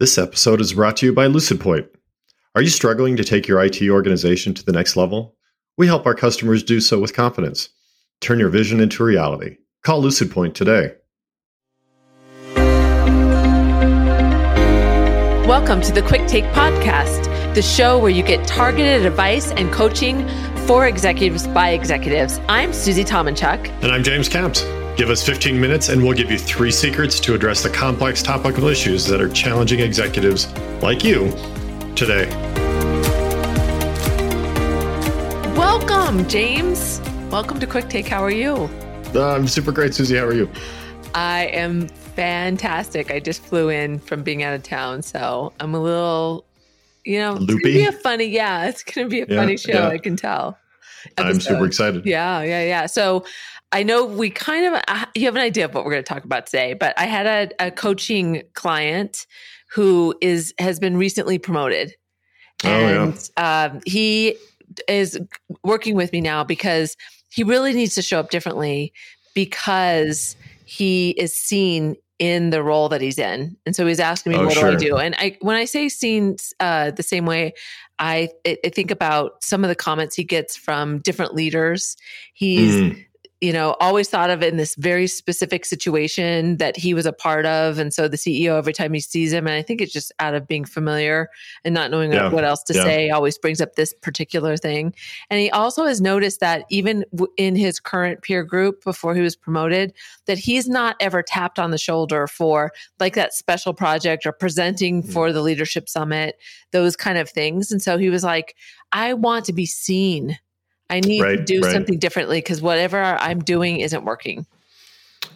This episode is brought to you by LucidPoint. Are you struggling to take your IT organization to the next level? We help our customers do so with confidence. Turn your vision into reality. Call LucidPoint today. Welcome to the Quick Take Podcast, the show where you get targeted advice and coaching for executives by executives. I'm Susie Tomenchok. And I'm James Capps. Give us 15 minutes and we'll give you three secrets to address the complex topical issues that are challenging executives like you today. Welcome, James. Welcome to Quick Take. How are you? Uh, I'm super great, Susie. How are you? I am fantastic. I just flew in from being out of town, so I'm a little, you know, Loopy? it's gonna be a funny. Yeah, it's gonna be a Yeah, funny show. yeah. I can tell. I'm super excited. Yeah, yeah, yeah. So I know we kind of uh, you have an idea of what we're going to talk about today, but I had a, a coaching client who is has been recently promoted, Oh, yeah. and um, he is working with me now because he really needs to show up differently because he is seen in the role that he's in, and so he's asking me, Oh, "What do I do?" And I when I say seen uh, the same way. I, I I think about some of the comments he gets from different leaders. He's Mm, you know, always thought of in this very specific situation that he was a part of. And so the CEO, every time he sees him, and I think it's just out of being familiar and not knowing Yeah. what else to Yeah. say, always brings up this particular thing. And he also has noticed that even w- in his current peer group before he was promoted, that he's not ever tapped on the shoulder for like that special project or presenting Mm. for the leadership summit, those kind of things. And so he was like, I want to be seen. I need to do right. something differently because whatever I'm doing isn't working.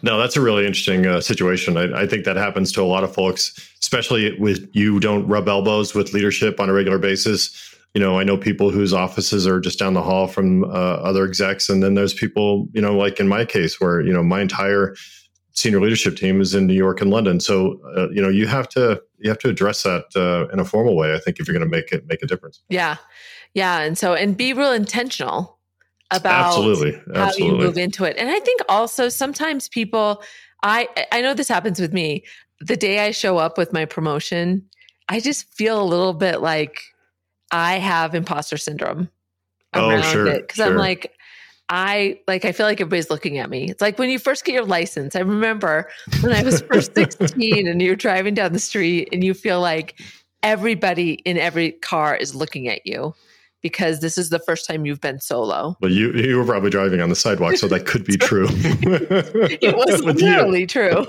No, that's a really interesting uh, situation. I, I think that happens to a lot of folks, especially with you don't rub elbows with leadership on a regular basis. You know, I know people whose offices are just down the hall from uh, other execs, and then there's people, you know, like in my case, where you know my entire senior leadership team is in New York and London. So, uh, you know, you have to you have to address that uh, in a formal way. I think if you're going to make it make a difference. Yeah. Yeah. And so, and be real intentional about Absolutely, how you absolutely. move into it. And I think also sometimes people, I, I know this happens with me. The day I show up with my promotion, I just feel a little bit like I have imposter syndrome Oh, around sure, it. Cause I'm like, I like I feel like everybody's looking at me. It's like when you first get your license. I remember when I was first 16 and you're driving down the street and you feel like everybody in every car is looking at you because this is the first time you've been solo. Well, you you were probably driving on the sidewalk, so that could be true. It was literally true.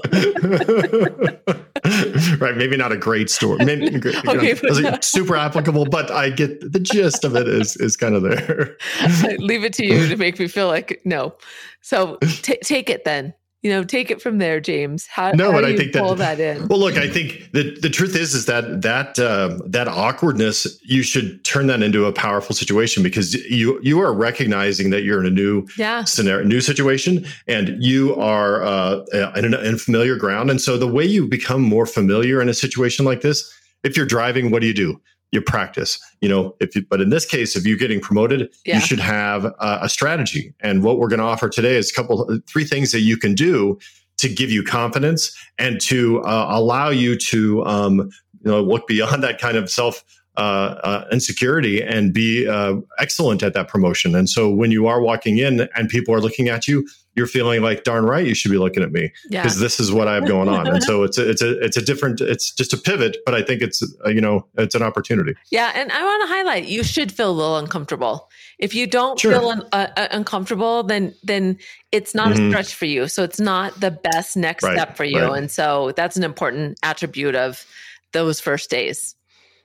Right, maybe not a great story. Maybe, you know, Okay, was but- super applicable, but I get the gist of it is is kind of there. I leave it to you to make me feel like no. So ta take it then. You know, take it from there, James. How, No, how but do I you think that- pull that in? Well, look, I think the the truth is is that that uh, that awkwardness you should turn that into a powerful situation because you you are recognizing that you're in a new Yeah. scenario, new situation, and you are uh, in, in familiar ground. And so, the way you become more familiar in a situation like this, if you're driving, what do you do? You practice, you know. If you, but in this case, if you're getting promoted, Yeah. you should have uh, a strategy. And what we're going to offer today is a couple, three things that you can do to give you confidence and to uh, allow you to, um, you know, look beyond that kind of self uh, uh, insecurity and be uh, excellent at that promotion. And so when you are walking in and people are looking at you, you're feeling like darn right you should be looking at me Yeah. because this is what I have going on. and so it's a, it's a it's a different it's just a pivot, but I think it's uh, you know it's an opportunity. Yeah, and I want to highlight you should feel a little uncomfortable. If you don't Sure. feel un, uh, uncomfortable, then then it's not Mhm. a stretch for you. So it's not the best next Right, step for you. right. And so that's an important attribute of those first days.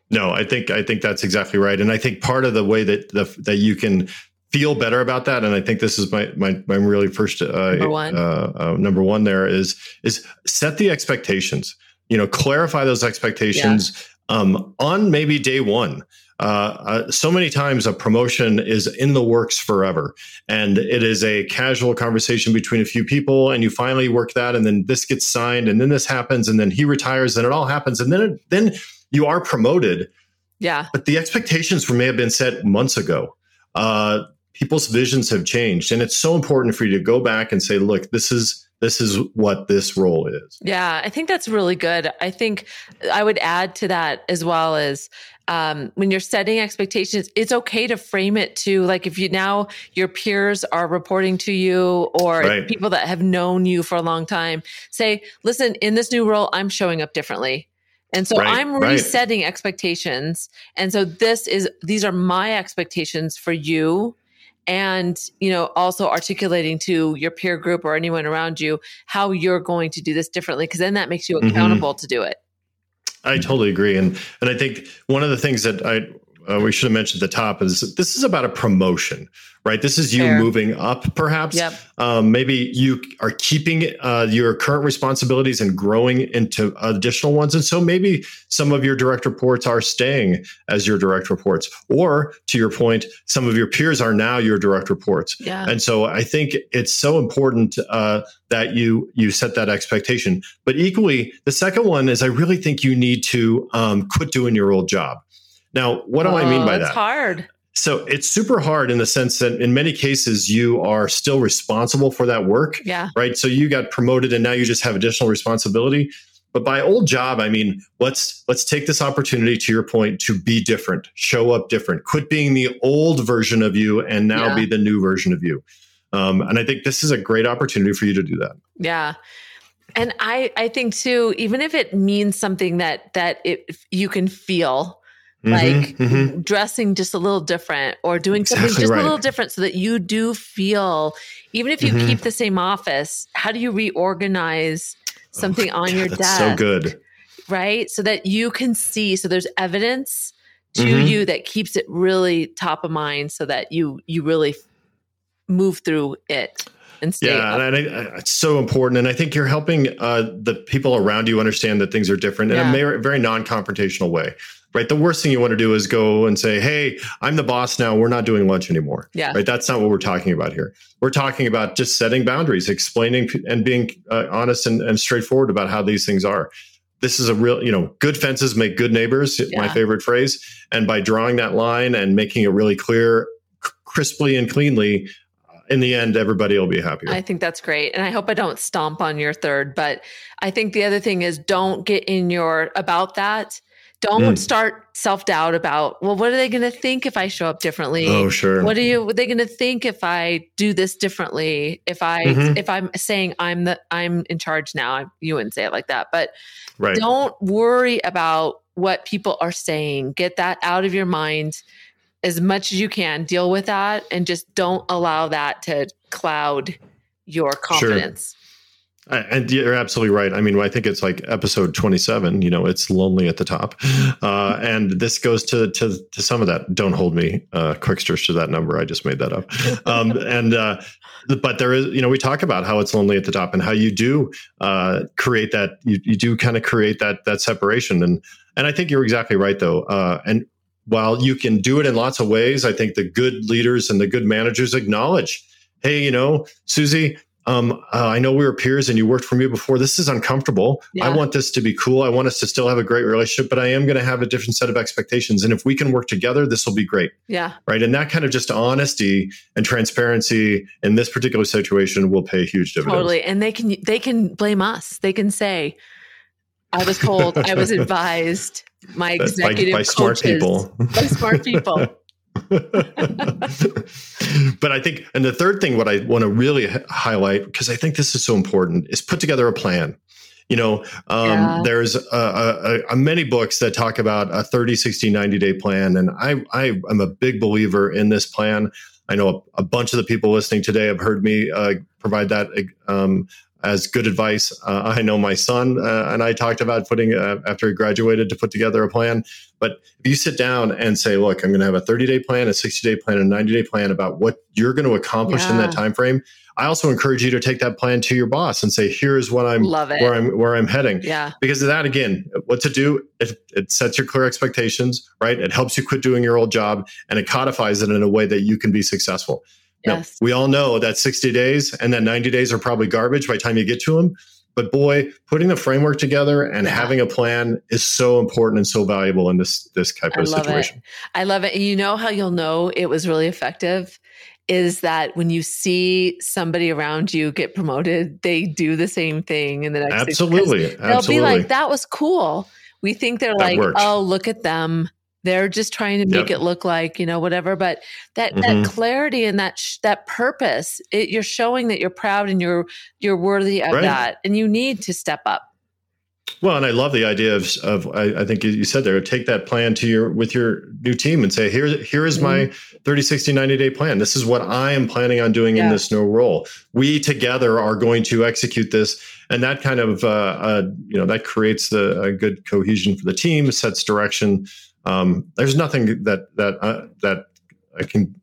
No, I think I think that's exactly right, and I think part of the way that the, that you can feel better about that, and I think this is my my, my really first uh, Number one. Uh, uh, number one there is is set the expectations. You know, clarify those expectations um, on maybe day one. Uh, uh, so many times a promotion is in the works forever and it is a casual conversation between a few people and you finally work that and then this gets signed and then this happens and then he retires and it all happens and then it, then you are promoted Yeah. but the expectations may have been set months ago. Uh, people's visions have changed, and it's so important for you to go back and say, "Look, this is this is what this role is. Yeah, I think that's really good. I think I would add to that as well as um, when you're setting expectations, it's okay to frame it to like if you now your peers are reporting to you or right. people that have known you for a long time, say, listen, in this new role, I'm showing up differently. And so right, I'm resetting right. expectations. And so this is, these are my expectations for you and you know also articulating to your peer group or anyone around you how you're going to do this differently because then that makes you mm-hmm. accountable mm-hmm. to do it i totally agree and and i think one of the things that i uh, we should have mentioned at the top is this is about a promotion right? This is you Fair. moving up, perhaps. Yep. Um, maybe you are keeping uh, your current responsibilities and growing into additional ones. And so maybe some of your direct reports are staying as your direct reports. Or to your point, some of your peers are now your direct reports. Yeah. And so I think it's so important uh, that you you set that expectation. But equally, the second one is I really think you need to um, quit doing your old job. Now, what do oh, I mean by that? It's hard. So it's super hard in the sense that in many cases you are still responsible for that work. Yeah. Right. So you got promoted and now you just have additional responsibility. But by old job, I mean let's let's take this opportunity to your point to be different, show up different, quit being the old version of you and now yeah. be the new version of you. Um, and I think this is a great opportunity for you to do that. Yeah. And I, I think too, even if it means something that that it, you can feel, like mm-hmm. dressing just a little different or doing exactly something just right. a little different so that you do feel even if you mm-hmm. keep the same office how do you reorganize something oh, on God, your desk so good right so that you can see so there's evidence to mm-hmm. you that keeps it really top of mind so that you you really move through it and stay yeah and I, I, it's so important and i think you're helping uh, the people around you understand that things are different yeah. in a very, very non-confrontational way right? The worst thing you want to do is go and say, Hey, I'm the boss now. We're not doing lunch anymore. Yeah. Right. That's not what we're talking about here. We're talking about just setting boundaries, explaining and being uh, honest and, and straightforward about how these things are. This is a real, you know, good fences make good neighbors, yeah. my favorite phrase. And by drawing that line and making it really clear, crisply and cleanly, uh, in the end, everybody will be happier. I think that's great. And I hope I don't stomp on your third, but I think the other thing is don't get in your about that don't mm. start self doubt about, well, what are they going to think if I show up differently? Oh, sure. What are you, what are they going to think if I do this differently? If I, mm-hmm. if I'm saying I'm the, I'm in charge now, you wouldn't say it like that, but right. don't worry about what people are saying. Get that out of your mind as much as you can. Deal with that and just don't allow that to cloud your confidence. Sure. And you're absolutely right. I mean, I think it's like episode 27. You know, it's lonely at the top, uh, and this goes to to to some of that. Don't hold me, uh, quicksters, to that number. I just made that up. Um, and uh, but there is, you know, we talk about how it's lonely at the top and how you do uh, create that. You, you do kind of create that that separation. And and I think you're exactly right, though. Uh, and while you can do it in lots of ways, I think the good leaders and the good managers acknowledge hey, you know, Susie, um, uh, I know we were peers and you worked for me before. This is uncomfortable. Yeah. I want this to be cool. I want us to still have a great relationship, but I am going to have a different set of expectations. And if we can work together, this will be great. Yeah. Right. And that kind of just honesty and transparency in this particular situation will pay huge dividends. Totally. And they can, they can blame us. They can say, I was told, I was advised, my executive by, by smart people, by smart people. but I think, and the third thing, what I want to really h- highlight, because I think this is so important, is put together a plan. You know, um, yeah. there's a, a, a, many books that talk about a 30, 60, 90 day plan. And I, I am a big believer in this plan. I know a, a bunch of the people listening today have heard me uh, provide that um, as good advice. Uh, I know my son uh, and I talked about putting uh, after he graduated to put together a plan. But if you sit down and say, "Look, I'm going to have a 30 day plan, a 60 day plan, a 90 day plan about what you're going to accomplish yeah. in that time frame," I also encourage you to take that plan to your boss and say, "Here's what I'm where I'm where I'm heading." Yeah. Because of that, again, what to do? It, it sets your clear expectations, right? It helps you quit doing your old job, and it codifies it in a way that you can be successful. Yes. Now, we all know that 60 days and that 90 days are probably garbage by the time you get to them. But boy, putting the framework together and yeah. having a plan is so important and so valuable in this this type of I situation. It. I love it. You know how you'll know it was really effective is that when you see somebody around you get promoted, they do the same thing in the next absolutely. They'll absolutely. be like, "That was cool." We think they're that like, works. "Oh, look at them." They're just trying to make yep. it look like you know whatever. But that mm-hmm. that clarity and that sh- that purpose, it, you're showing that you're proud and you're you're worthy of right. that, and you need to step up. Well, and I love the idea of, of I, I, think you said there, take that plan to your with your new team and say, here, here is my mm-hmm. 30, 60, 90 day plan. This is what I am planning on doing yeah. in this new role. We together are going to execute this. And that kind of, uh, uh, you know, that creates the a good cohesion for the team, sets direction. Um, there's nothing that, that, uh, that I can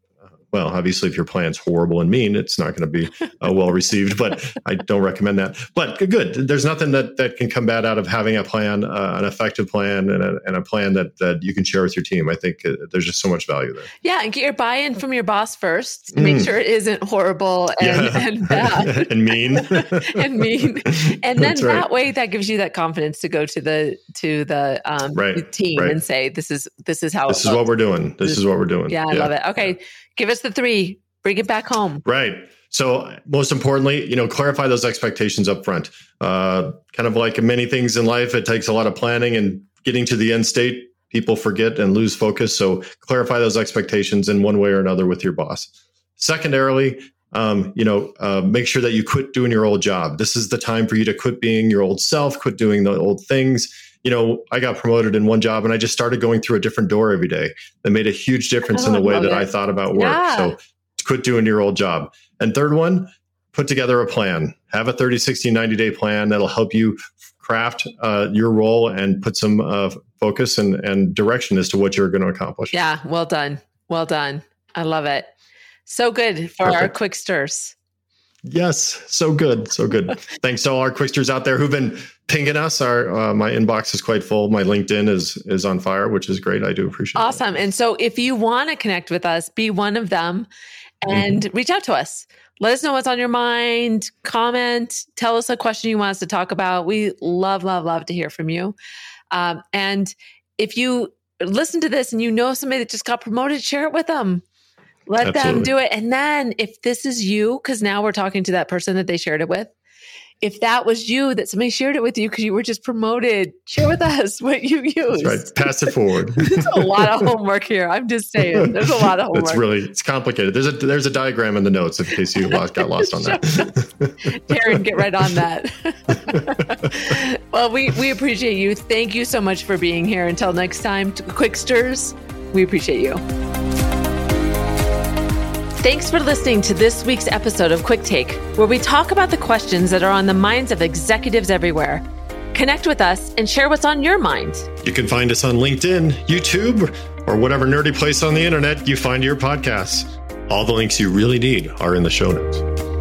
well, obviously, if your plan's horrible and mean, it's not going to be uh, well received. But I don't recommend that. But good, there's nothing that that can come bad out of having a plan, uh, an effective plan, and a, and a, plan that that you can share with your team. I think uh, there's just so much value there. Yeah, and get your buy-in from your boss first. Mm. Make sure it isn't horrible and, yeah. and bad and mean and mean, and then right. that way that gives you that confidence to go to the to the, um, right. the team right. and say, "This is this is how this is what we're doing. This, this is what we're doing." Yeah, I yeah. love it. Okay. Give us the three. Bring it back home. Right. So most importantly, you know, clarify those expectations up front. Uh, kind of like many things in life, it takes a lot of planning and getting to the end state. People forget and lose focus. So clarify those expectations in one way or another with your boss. Secondarily, um, you know, uh, make sure that you quit doing your old job. This is the time for you to quit being your old self, quit doing the old things you know, I got promoted in one job and I just started going through a different door every day. That made a huge difference oh, in the way that it. I thought about work. Yeah. So quit doing your old job. And third one, put together a plan. Have a 30, 60, 90 day plan that'll help you craft uh, your role and put some uh, focus and, and direction as to what you're going to accomplish. Yeah, well done. Well done. I love it. So good for Perfect. our quicksters. Yes, so good, so good. Thanks to all our quicksters out there who've been pinging us. Our uh, my inbox is quite full. My LinkedIn is is on fire, which is great. I do appreciate. It. Awesome. That. And so, if you want to connect with us, be one of them, and mm-hmm. reach out to us. Let us know what's on your mind. Comment. Tell us a question you want us to talk about. We love, love, love to hear from you. Um, and if you listen to this and you know somebody that just got promoted, share it with them. Let Absolutely. them do it. And then if this is you, because now we're talking to that person that they shared it with, if that was you that somebody shared it with you because you were just promoted, share with us what you use. right. Pass it forward. there's a lot of homework here. I'm just saying. There's a lot of homework. It's really it's complicated. There's a there's a diagram in the notes in case you lost, got lost on that. Darren, get right on that. well, we we appreciate you. Thank you so much for being here. Until next time, Quicksters, we appreciate you. Thanks for listening to this week's episode of Quick Take, where we talk about the questions that are on the minds of executives everywhere. Connect with us and share what's on your mind. You can find us on LinkedIn, YouTube, or whatever nerdy place on the internet you find your podcasts. All the links you really need are in the show notes.